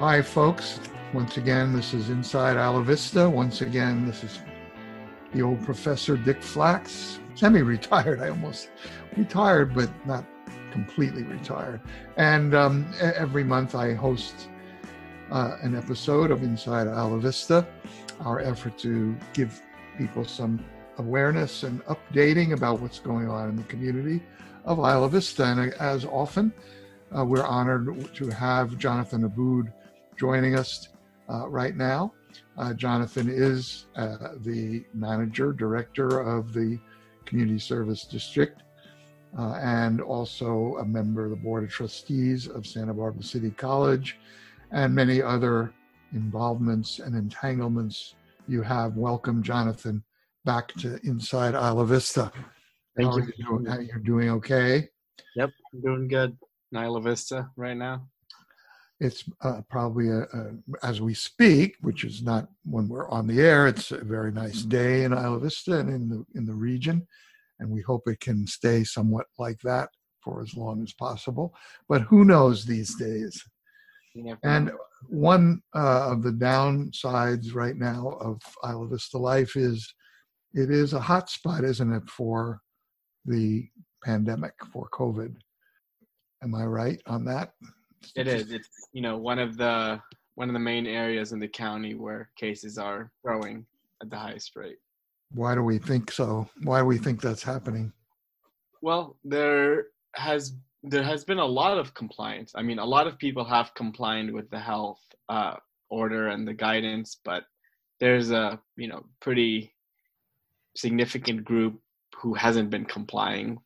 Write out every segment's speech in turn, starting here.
Hi, folks. Once again, this is Inside Isla Vista. Once again, this is the old professor Dick Flacks, semi retired. I almost retired, but not completely retired. And um, every month I host uh, an episode of Inside Isla Vista, our effort to give people some awareness and updating about what's going on in the community of Isla Vista. And as often, uh, we're honored to have Jonathan Abboud joining us uh, right now. Uh, Jonathan is uh, the manager, director of the Community Service District, uh, and also a member of the Board of Trustees of Santa Barbara City College, and many other involvements and entanglements you have. Welcome, Jonathan, back to Inside Isla Vista. Thank How you. Are you doing? How You're doing okay? Yep, I'm doing good. Isla Vista right now. It's uh, probably a, a, as we speak, which is not when we're on the air. It's a very nice day in Isla Vista and in the in the region, and we hope it can stay somewhat like that for as long as possible. But who knows these days? And one uh, of the downsides right now of Isla Vista life is it is a hot spot, isn't it, for the pandemic, for COVID? Am I right on that? It is. It's you know one of the one of the main areas in the county where cases are growing at the highest rate. Why do we think so? Why do we think that's happening? Well, there has there has been a lot of compliance. I mean, a lot of people have complied with the health uh, order and the guidance, but there's a you know pretty significant group who hasn't been complying,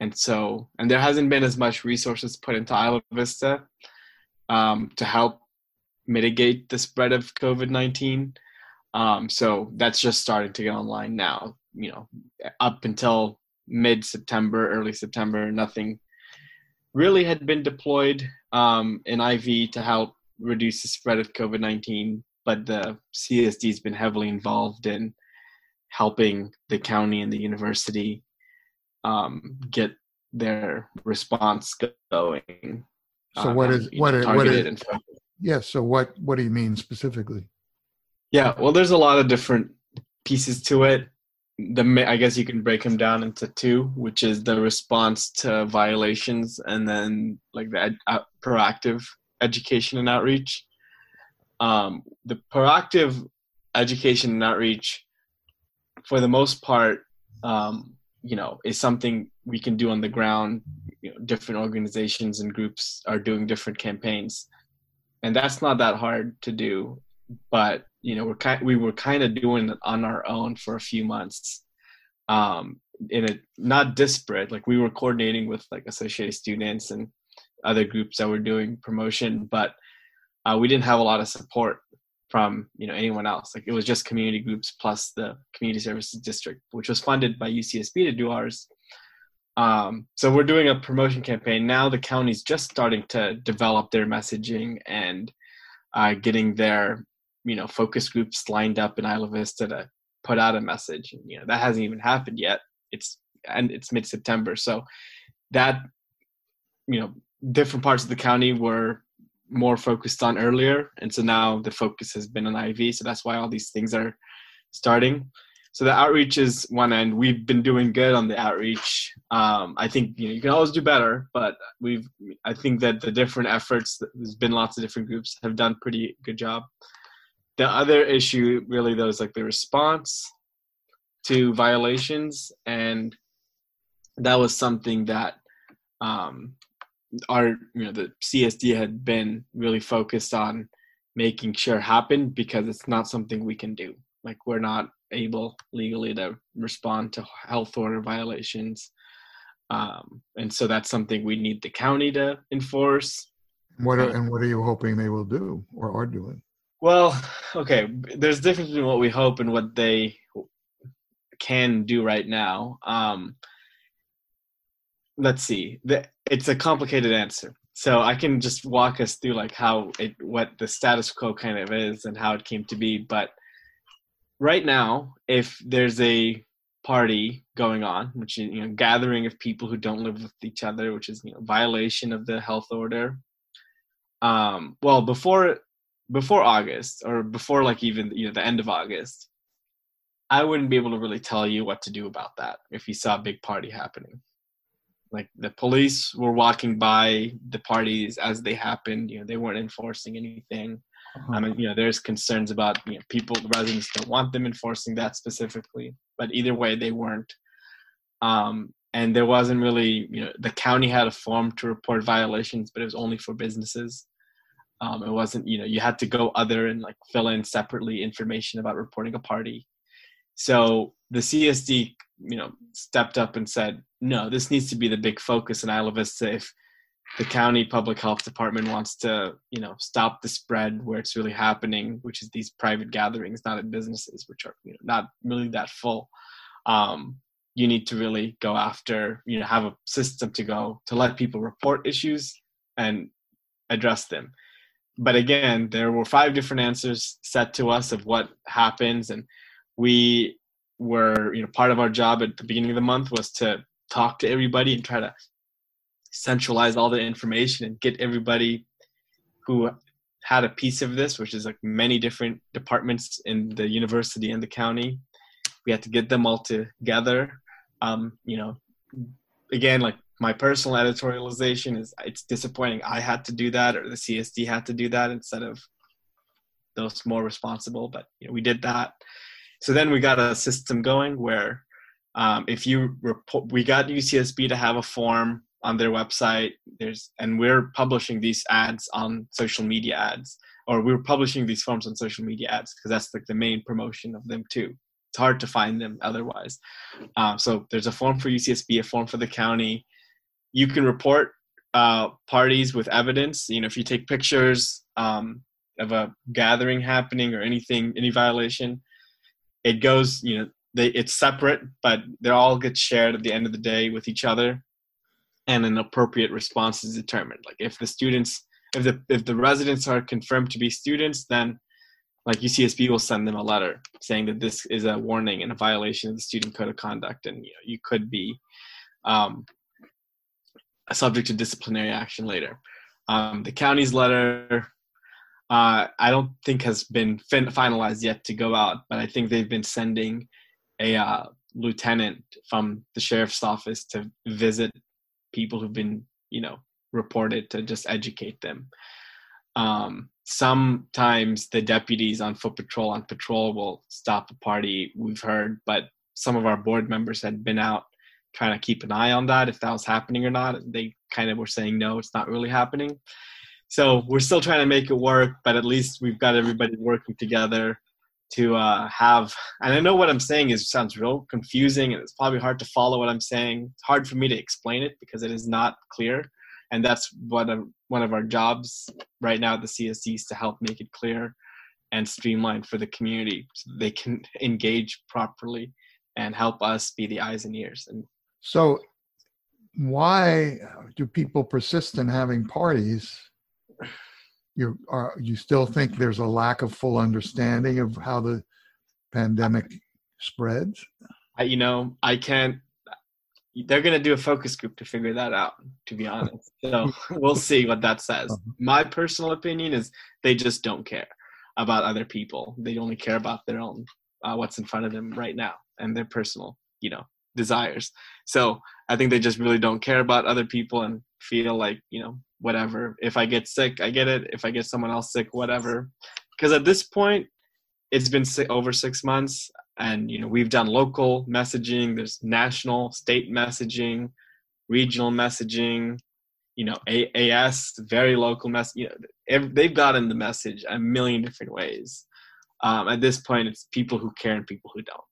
and so and there hasn't been as much resources put into Isla Vista um, to help mitigate the spread of COVID nineteen. Um, so that's just starting to get online now. You know, up until mid September, early September, nothing really had been deployed um, in IV to help reduce the spread of COVID 19, but the CSD has been heavily involved in helping the county and the university um, get their response going. So um, what is what is, what is and yes? So what what do you mean specifically? Yeah, well, there's a lot of different pieces to it. The I guess you can break them down into two, which is the response to violations, and then like the ed- uh, proactive education and outreach. Um, the proactive education and outreach, for the most part, um, you know, is something we can do on the ground. You know, different organizations and groups are doing different campaigns, and that's not that hard to do. But you know, we're kind we were kind of doing it on our own for a few months, um, in a not disparate. Like we were coordinating with like associated students and other groups that were doing promotion, but uh, we didn't have a lot of support from you know anyone else. Like it was just community groups plus the community services district, which was funded by UCSB to do ours. Um, so we're doing a promotion campaign now. The county's just starting to develop their messaging and uh, getting their you know focus groups lined up in Isla Vista to put out a message. And, You know that hasn't even happened yet. It's and it's mid September, so that you know different parts of the county were more focused on earlier, and so now the focus has been on IV. So that's why all these things are starting. So the outreach is one end. We've been doing good on the outreach. Um, I think you know you can always do better, but we've. I think that the different efforts, there's been lots of different groups have done pretty good job. The other issue really though is like the response to violations, and that was something that um, our you know the CSD had been really focused on making sure happen because it's not something we can do. Like we're not able legally to respond to health order violations. Um, and so that's something we need the county to enforce. What are, and what are you hoping they will do or are doing? Well, okay, there's difference between what we hope and what they can do right now. Um, let's see. The, it's a complicated answer. So I can just walk us through like how it what the status quo kind of is and how it came to be, but right now, if there's a party going on, which is you know gathering of people who don't live with each other, which is you know violation of the health order, um, well before before August or before like even you know the end of August, I wouldn't be able to really tell you what to do about that if you saw a big party happening. Like the police were walking by the parties as they happened, you know, they weren't enforcing anything. Uh-huh. I mean, you know, there's concerns about you know people, the residents don't want them enforcing that specifically, but either way, they weren't. Um, and there wasn't really, you know, the county had a form to report violations, but it was only for businesses. Um, it wasn't, you know, you had to go other and like fill in separately information about reporting a party. So the CSD, you know, stepped up and said, no, this needs to be the big focus in Isla Vista if the county public health department wants to, you know, stop the spread where it's really happening, which is these private gatherings, not at businesses, which are you know, not really that full. Um, you need to really go after, you know, have a system to go to let people report issues and address them. But again, there were five different answers set to us of what happens, and we were, you know, part of our job at the beginning of the month was to talk to everybody and try to centralize all the information and get everybody who had a piece of this, which is like many different departments in the university and the county. We had to get them all together. Um, you know, again, like my personal editorialization is it's disappointing I had to do that or the CSD had to do that instead of those more responsible. But you know, we did that. So then we got a system going where um, if you report, we got UCSB to have a form on their website. There's and we're publishing these ads on social media ads, or we're publishing these forms on social media ads because that's like the main promotion of them too. It's hard to find them otherwise. Um, so there's a form for UCSB, a form for the county. You can report uh, parties with evidence. You know, if you take pictures um, of a gathering happening or anything, any violation, it goes. You know, they it's separate, but they all get shared at the end of the day with each other and an appropriate response is determined. Like if the students, if the if the residents are confirmed to be students, then like UCSB will send them a letter saying that this is a warning and a violation of the student code of conduct, and you know you could be um, subject to disciplinary action later. Um, the county's letter, uh, I don't think has been fin- finalized yet to go out, but I think they've been sending a uh, lieutenant from the sheriff's office to visit people who've been you know reported to just educate them. Um, sometimes the deputies on foot patrol on patrol will stop a party we've heard but some of our board members had been out trying to keep an eye on that if that was happening or not. They kind of were saying no it's not really happening. So we're still trying to make it work but at least we've got everybody working together to uh, have and i know what i'm saying is sounds real confusing and it's probably hard to follow what i'm saying it's hard for me to explain it because it is not clear and that's what a, one of our jobs right now at the csd is to help make it clear and streamlined for the community so they can engage properly and help us be the eyes and ears and So, why do people persist in having parties? You are you still think there's a lack of full understanding of how the pandemic spreads? I, you know i can't they're going to do a focus group to figure that out to be honest. So we'll see what that says. My personal opinion is they just don't care about other people. They only care about their own uh, what's in front of them right now and their personal you know desires. So i think they just really don't care about other people and feel like you know whatever. If i get sick i get it. If i get someone else sick whatever. Because at this point it's been over six months and you know we've done local messaging there's national state messaging regional messaging you know AAS, very local mess you know they've gotten the message a million different ways. Um, at this point it's people who care and people who don't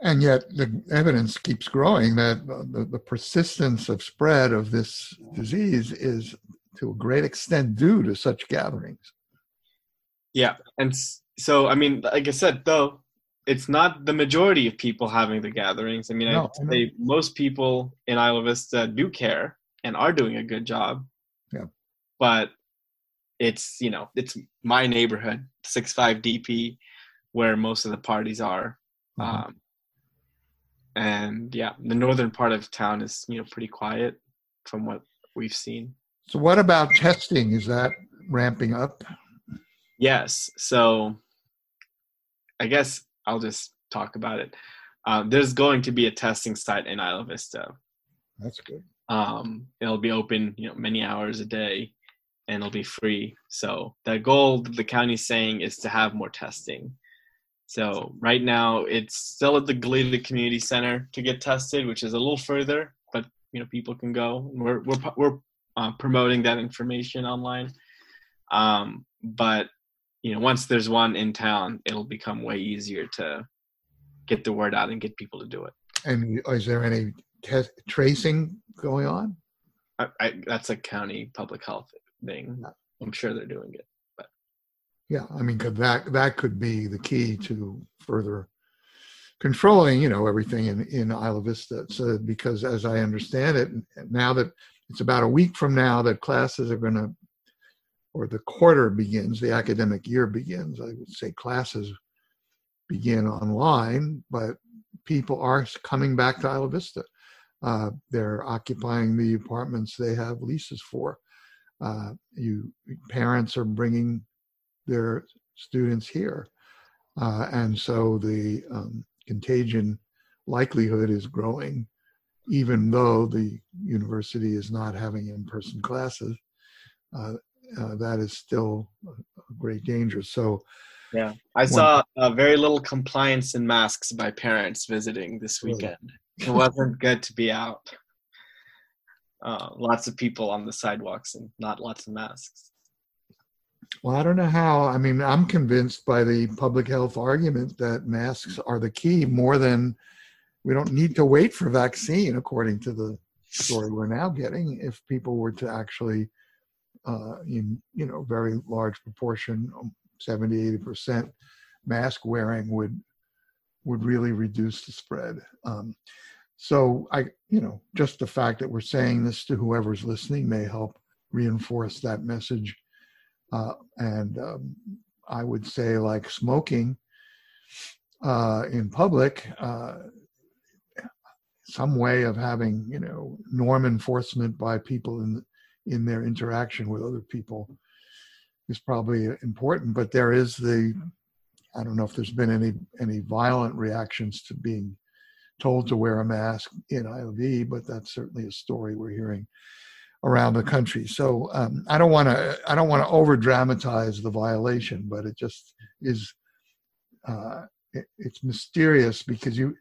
And yet, the evidence keeps growing that the, the persistence of spread of this disease is to a great extent due to such gatherings. Yeah, and so I mean, like I said, though, it's not the majority of people having the gatherings. I mean, No, I'd I say most people in Isla Vista do care and are doing a good job. Yeah. But it's you know it's my neighborhood, six five DP, where most of the parties are. Mhm. Um, and yeah, the northern part of town is you know pretty quiet from what we've seen. So what about testing? Is that ramping up? Yes. So I guess I'll just talk about it. Uh, there's going to be a testing site in Isla Vista. That's good. Um, it'll be open, you know, many hours a day, and it'll be free. So the goal the county's saying is to have more testing. So right now it's still at the Goleta Community Center to get tested, which is a little further, but you know people can go. We're we're we're uh, promoting that information online. Um, but you know, once there's one in town, it'll become way easier to get the word out and get people to do it. And is there any test tracing going on? I, I, that's a county public health thing. I'm sure they're doing it. Yeah, I mean, could that that could be the key to further controlling, you know, everything in in Isla Vista. So because as I understand it, now that it's about a week from now that classes are going to, or the quarter begins, the academic year begins. I would say classes begin online, but people are coming back to Isla Vista. Uh, they're occupying the apartments they have leases for. Uh, you parents are bringing their students here, uh, and so the um, contagion likelihood is growing, even though the university is not having in-person classes. Uh, uh, that is still a great danger. So yeah, I saw uh, very little compliance in masks by parents visiting this weekend. It wasn't good to be out. Uh, lots of people on the sidewalks and not lots of masks. Well, I don't know how. I mean, I'm convinced by the public health argument that masks are the key more than we don't need to wait for vaccine, according to the story we're now getting. If people were to actually, uh, in you know, very large proportion, 70, 80 percent mask wearing would would really reduce the spread. Um, so I, you know, just the fact that we're saying this to whoever's listening may help reinforce that message. Uh, and um, I would say, like smoking uh, in public, uh, some way of having, you know, norm enforcement by people in in their interaction with other people is probably important, but there is the I don't know if there's been any any violent reactions to being told to wear a mask in IOV, but that's certainly a story we're hearing around the country. So um, I don't want to I don't want to over dramatize the violation, but it just is uh, it, it's mysterious because you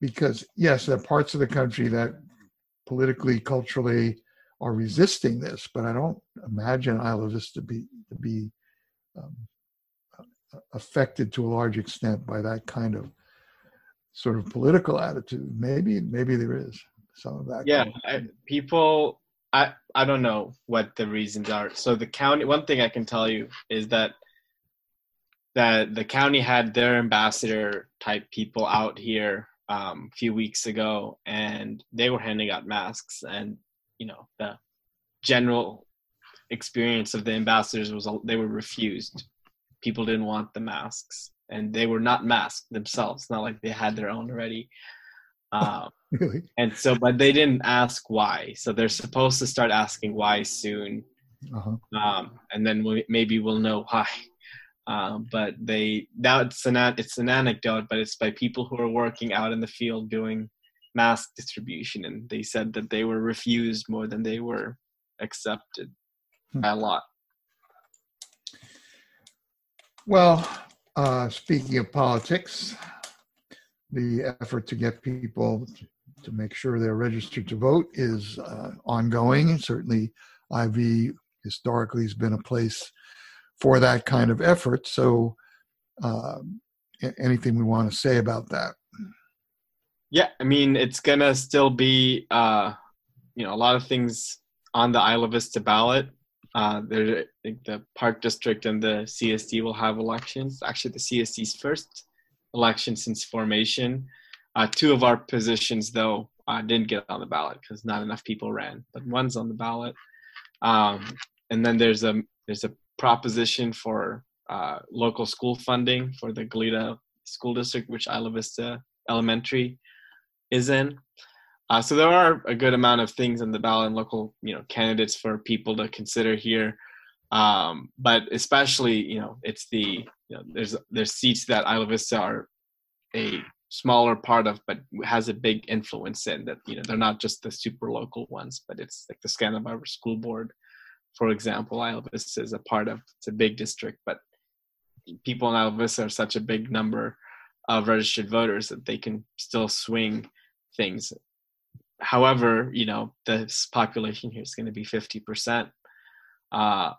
because yes, there are parts of the country that politically, culturally, are resisting this, but I don't imagine Isla Vista to be to be um, affected to a large extent by that kind of sort of political attitude. Maybe maybe there is some of that. Yeah, I, people. I I don't know what the reasons are. So the county. One thing I can tell you is that that the county had their ambassador type people out here um, a few weeks ago, and they were handing out masks, and you know the general experience of the ambassadors was they were refused people didn't want the masks and they were not masked themselves not like they had their own already um, really? and so but they didn't ask why so they're supposed to start asking why soon uh-huh. um, and then we, maybe we'll know why um, but they now it's an it's an anecdote but it's by people who are working out in the field doing mask distribution and they said that they were refused more than they were accepted hmm. by a lot well uh, speaking of politics the effort to get people to make sure they're registered to vote is uh, ongoing certainly iv historically has been a place for that kind of effort so uh, anything we want to say about that yeah, I mean it's gonna still be uh, you know a lot of things on the Isla Vista ballot. Uh, there, the Park District and the CSD will have elections. Actually, the CSD's first election since formation. Uh, two of our positions, though, uh, didn't get on the ballot because not enough people ran. But one's on the ballot, um, and then there's a there's a proposition for uh, local school funding for the Goleta School District, which Isla Vista Elementary is in. Uh, so there are a good amount of things on the ballot and local, you know, candidates for people to consider here. Um, but especially, you know, it's the you know, there's there's seats that Isla Vista are a smaller part of, but has a big influence in that. You know, they're not just the super local ones, but it's like the Barbara School Board, for example. Isla Vista is a part of. It's a big district, but people in Isla Vista are such a big number of registered voters that they can still swing things. However, you know, this population here is going to be 50% uh,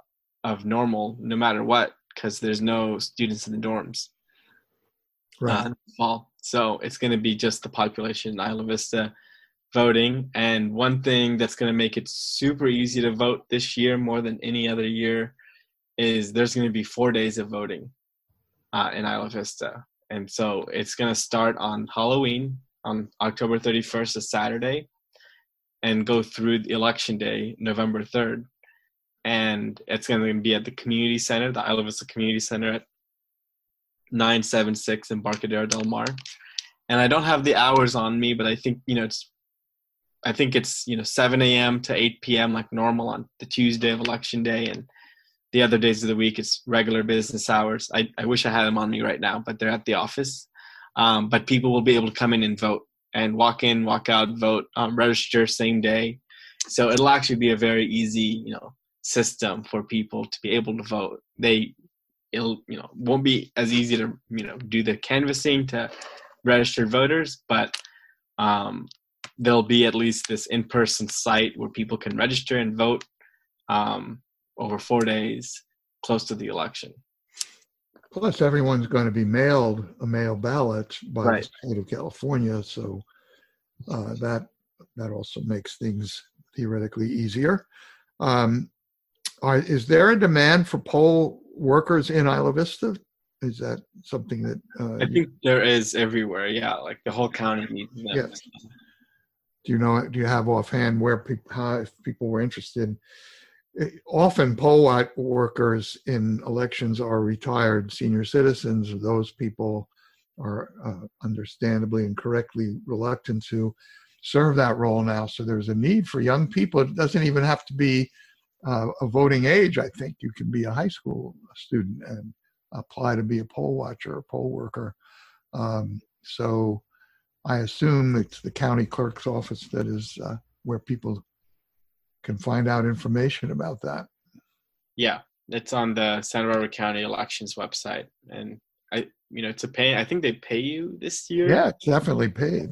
of normal no matter what, because there's no students in the dorms Right. uh, fall. So it's going to be just the population in Isla Vista voting. And one thing that's going to make it super easy to vote this year more than any other year is there's going to be four days of voting uh, in Isla Vista. And so it's going to start on Halloween on October 31st, a Saturday, and go through the election day, November 3rd. And it's going to be at the community center, the Isla Vista Community Center at 976 Embarcadero Del Mar. And I don't have the hours on me, but I think, you know, it's, I think it's, you know, 7 a.m. to 8 p.m. like normal on the Tuesday of election day. And the other days of the week, it's regular business hours. I, I wish I had them on me right now, but they're at the office. Um, but people will be able to come in and vote and walk in, walk out, vote, um, register same day. So it'll actually be a very easy, you know, system for people to be able to vote. They it'll you know won't be as easy to you know do the canvassing to registered voters but um, there'll be at least this in-person site where people can register and vote um, over four days close to the election Plus, everyone's going to be mailed a mail ballot by Right. the state of California, so uh, that that also makes things theoretically easier. Um, are, is there a demand for poll workers in Isla Vista? Is that something that uh, i think there is everywhere yeah like the whole county needs them Yes. do you know? Do you have offhand where people, how, if people were interested? Eh, Often, poll workers in elections are retired senior citizens. Those people are uh, understandably and correctly reluctant to serve that role now. So there's a need for young people. It doesn't even have to be uh, a voting age. I think you can be a high school student and apply to be a poll watcher or poll worker. Um, so I assume it's the county clerk's office that is uh, where people can find out information about that. yeah it's on the santa barbara county elections website and i you know to pay i think they pay you this year Yeah, it's definitely paid,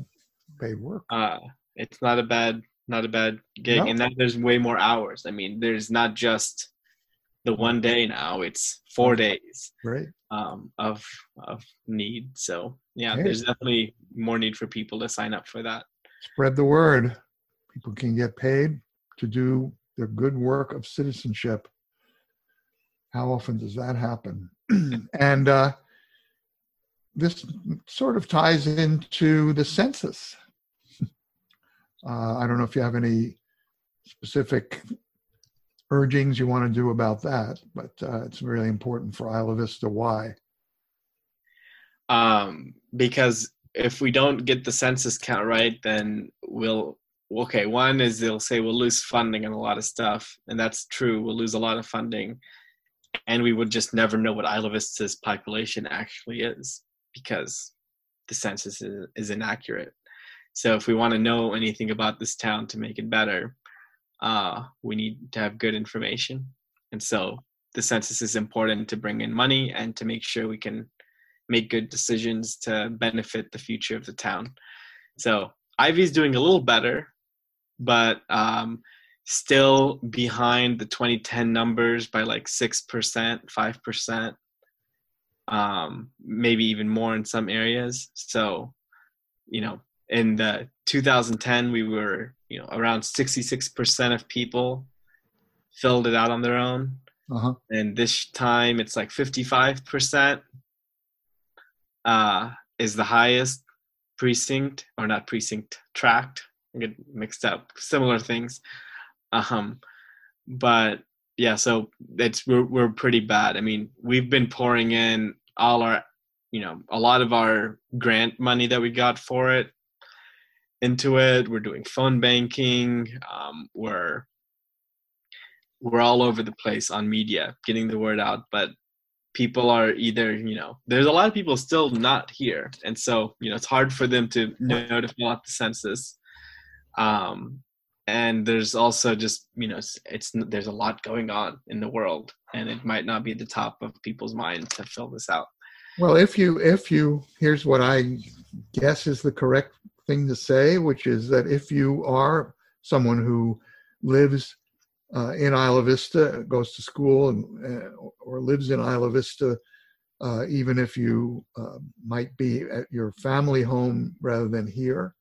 paid work. uh it's not a bad not a bad gig No. and then there's way more hours i mean there's not just the one day now it's four days Great. um of of need so yeah there's definitely more need for people to sign up for that Spread the word. People can get paid to do their good work of citizenship. How often does that happen? and uh, this sort of ties into the census. Uh, I don't know if you have any specific urgings you want to do about that, but uh, it's really important for Isla Vista. Why? um because if we don't get the census count right then we'll okay one is they'll say we'll lose funding on a lot of stuff and that's true we'll lose a lot of funding and we would just never know what Isla Vista's population actually is because the census is, is inaccurate so if we want to know anything about this town to make it better uh, we need to have good information and so the census is important to bring in money and to make sure we can make good decisions to benefit the future of the town. So Ivy's doing a little better, but um, still behind the 2010 numbers by like 6%, 5%, um, maybe even more in some areas. So, you know, in the 2010, we were, you know, around 66% of people filled it out on their own. Uh-huh. And this time it's like 55% uh, is the highest precinct or not precinct tract. I get mixed up. Similar things. Um, but yeah, so it's we're we're pretty bad. I mean, we've been pouring in all our, you know, a lot of our grant money that we got for it into it. We're doing phone banking. Um, we're we're all over the place on media, getting the word out. But people are either you know there's a lot of people still not here, and so you know it's hard for them to know to fill out the census. Um, and there's also just you know it's, it's there's a lot going on in the world, and it might not be the top of people's mind to fill this out. Well, if you if you here's what I guess is the correct thing to say, which is that if you are someone who lives uh, in Isla Vista, goes to school, and uh, or lives in Isla Vista, uh, even if you uh, might be at your family home rather than here,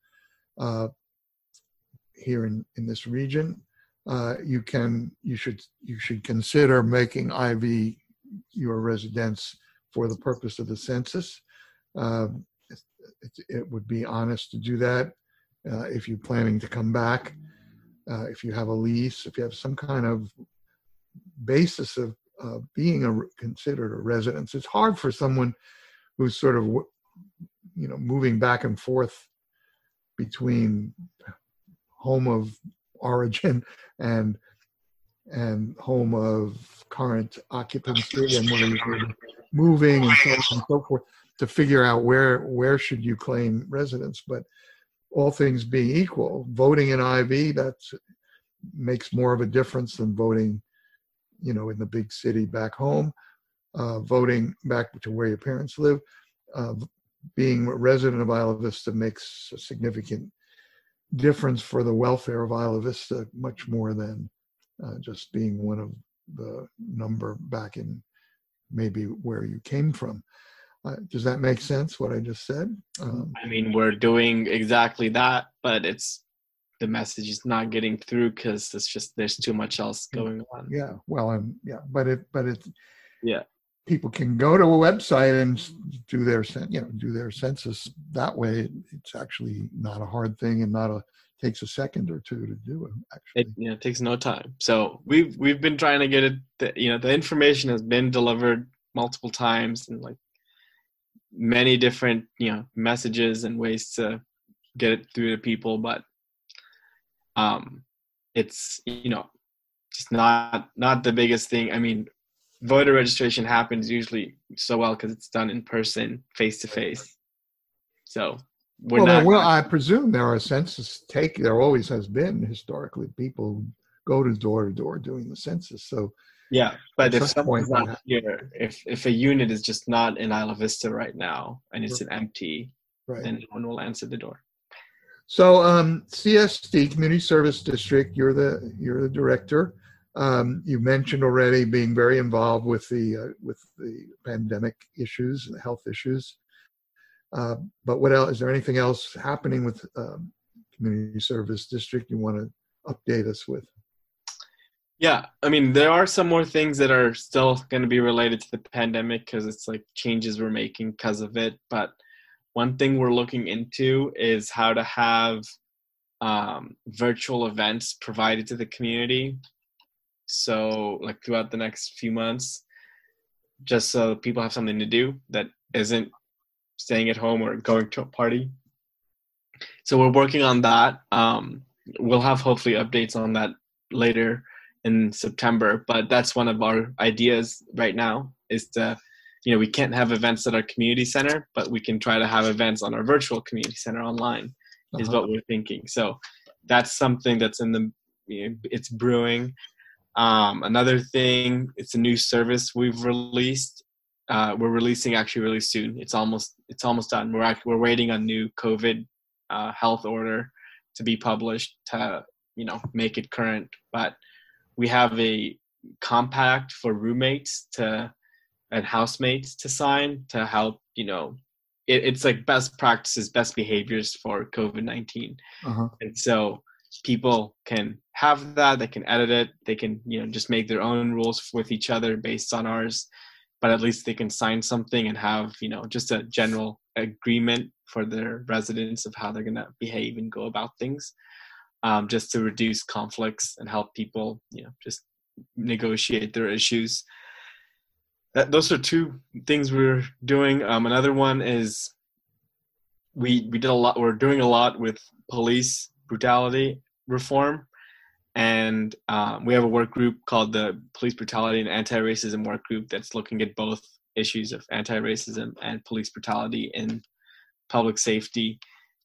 uh, here in, in this region, uh, you can you should you should consider making IV your residence for the purpose of the census. It, it, would be honest to do that uh, if you're planning to come back, uh, if you have a lease, if you have some kind of basis of uh, being a, considered a residence. It's hard for someone who's sort of, you know, moving back and forth between home of origin and and home of current occupancy and moving and so on and so forth to figure out where where should you claim residence. But all things being equal, voting in IV that makes more of a difference than voting, you know, in the big city back home. Uh, voting back to where your parents live, uh, being a resident of Isla Vista makes a significant difference for the welfare of Isla Vista, much more than uh, just being one of the number back in maybe where you came from. Uh, does that make sense? What I just said? Um, I mean, we're doing exactly that, but it's the message is not getting through because it's just there's too much else going on. Yeah, well, and yeah, but it, but it, yeah, people can go to a website and do their, you know, do their census that way. It's actually not a hard thing and not a takes a second or two to do it. Actually, it you know, takes no time. So we've we've been trying to get it. The, you know, the information has been delivered multiple times and like many different you know messages and ways to get it through to people but um it's you know just not not the biggest thing. I mean voter registration happens usually so well because it's done in person face to face so well, not, well i presume there are census take there always has been historically people go to door to door doing the census. So yeah, but if someone's not here, if if a unit is just not in Isla Vista right now and it's an empty, right. then no one will answer the door. So um, CSD Community Service District, you're the you're the director. Um, you mentioned already being very involved with the uh, with the pandemic issues and health issues. Uh, but what else? Is there anything else happening with um, Community Service District you want to update us with? Yeah, I mean, there are some more things that are still going to be related to the pandemic because it's like changes we're making because of it. But one thing we're looking into is how to have um, virtual events provided to the community. So, like throughout the next few months, just so people have something to do that isn't staying at home or going to a party. So, we're working on that. Um, we'll have hopefully updates on that later in September. But that's one of our ideas right now is to, you know, we can't have events at our community center, but we can try to have events on our virtual community center online. Uh-huh. Is what we're thinking. So that's something that's in the you know, it's brewing. Um, another thing, it's a new service we've released. Uh, we're releasing actually really soon. It's almost it's almost done. We're actually, we're waiting on new COVID uh, health order to be published to you know make it current. But we have a compact for roommates to and housemates to sign to help you know it, it's like best practices best behaviors for covid-19 uh-huh. and so people can have that they can edit it they can you know just make their own rules with each other based on ours but at least they can sign something and have you know just a general agreement for their residents of how they're going to behave and go about things um, just to reduce conflicts and help people, you know, just negotiate their issues. That those are two things we're doing. Um, another one is we we did a lot. We're doing a lot with police brutality reform. And um, we have a work group called the Police Brutality and Anti Racism Work Group that's looking at both issues of anti racism and police brutality in public safety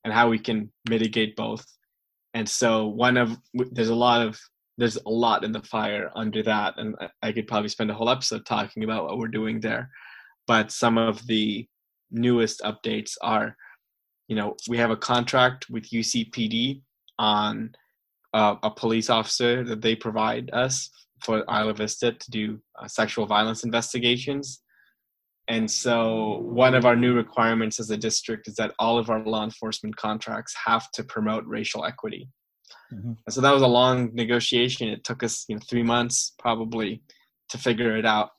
and how we can mitigate both. And so, one of there's a lot of there's a lot in the fire under that, and I could probably spend a whole episode talking about what we're doing there. But some of the newest updates are, you know, we have a contract with UCPD on uh, a police officer that they provide us for Isla Vista to do uh, sexual violence investigations. And so, one of our new requirements as a district is that all of our law enforcement contracts have to promote racial equity. Mm-hmm. So that was a long negotiation. It took us, you know, three months probably to figure it out.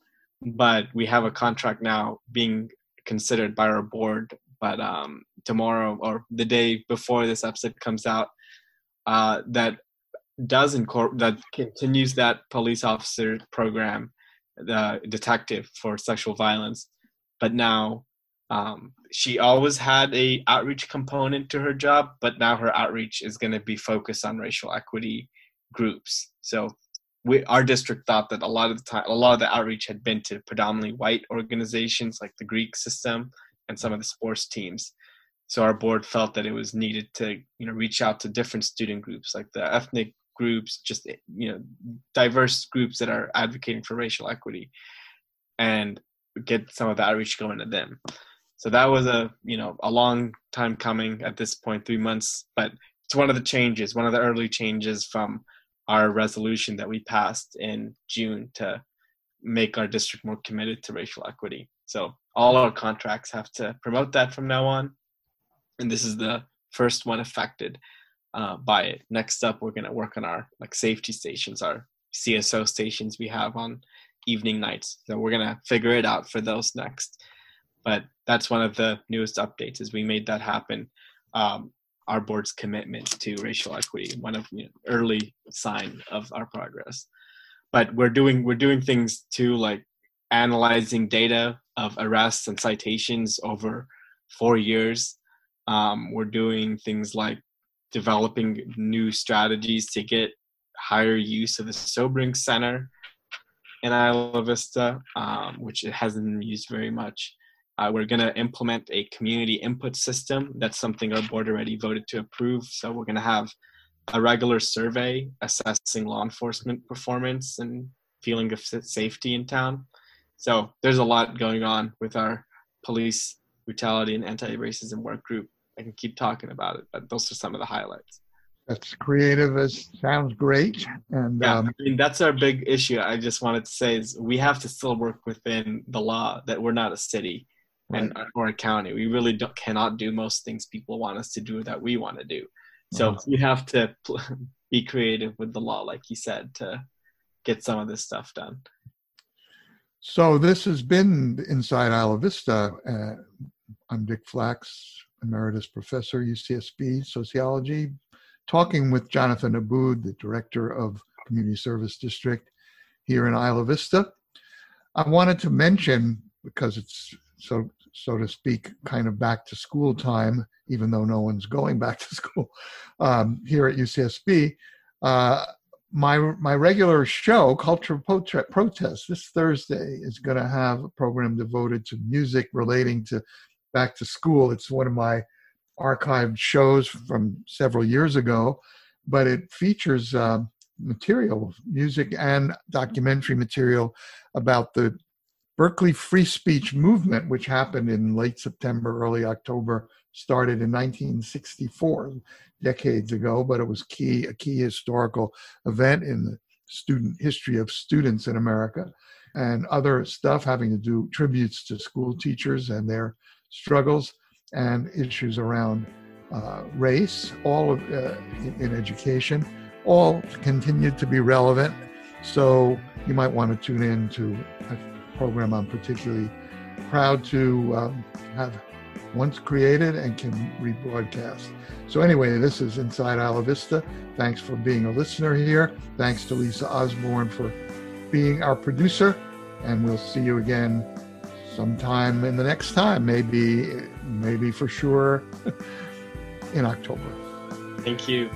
But we have a contract now being considered by our board. But um, tomorrow or the day before this episode comes out, uh, that does incorporate that continues that police officer program, the detective for sexual violence, but now um, she always had a outreach component to her job, but now her outreach is going to be focused on racial equity groups. So we, our district thought that a lot of the time, a lot of the outreach had been to predominantly white organizations like the Greek system and some of the sports teams so our board felt that it was needed to you know reach out to different student groups like the ethnic groups just you know diverse groups that are advocating for racial equity and get some of the outreach going to them. So that was a you know a long time coming at this point three months but it's one of the changes one of the early changes from our resolution that we passed in june to make our district more committed to racial equity. So all our contracts have to promote that from now on. And this is the first one affected uh, by it. Next up, we're going to work on our like safety stations, our CSO stations we have on evening nights. So we're to figure it out for those next. But that's one of the newest updates is we made that happen. Um, our board's commitment to racial equity, one of you know, early sign of our progress. But we're doing we're doing things too, like analyzing data of arrests and citations over four years um, we're doing things like developing new strategies to get higher use of the sobering center in Isla Vista, um, which it hasn't been used very much. Uh, we're going to implement a community input system. That's something our board already voted to approve. So we're going to have a regular survey assessing law enforcement performance and feeling of safety in town. So there's a lot going on with our police brutality and anti-racism work group. I can keep talking about it, but those are some of the highlights. That's creative. As sounds great, and yeah, um, I mean that's our big issue. I just wanted to say is we have to still work within the law that we're not a city right. and or a county. We really don't, cannot do most things people want us to do that we want to do. So uh-huh. we have to be creative with the law, like you said, to get some of this stuff done. So this has been Inside Isla Vista. Uh, I'm Dick Flacks, Emeritus Professor, UCSB Sociology, talking with Jonathan Abboud, the Director of Community Service District here in Isla Vista. I wanted to mention, because it's so so to speak, kind of back to school time, even though no one's going back to school um, here at UCSB. Uh, my my regular show, Culture Protest, this Thursday is going to have a program devoted to music relating to back to school. It's one of my archived shows from several years ago, but it features uh, material, music, and documentary material about the Berkeley free speech movement, which happened in late September, early October, started in 1964, decades ago, but it was key a key historical event in the student history of students in America, and other stuff having to do tributes to school teachers and their struggles and issues around uh, race, all of, uh, in, education, all continued to be relevant. So you might want to tune in to a program I'm particularly proud to um, have once created and can rebroadcast. So anyway, this is Inside Isla Vista. Thanks for being a listener here. Thanks to Lisa Osborne for being our producer. And we'll see you again sometime in the next time, maybe, maybe for sure in October. Thank you.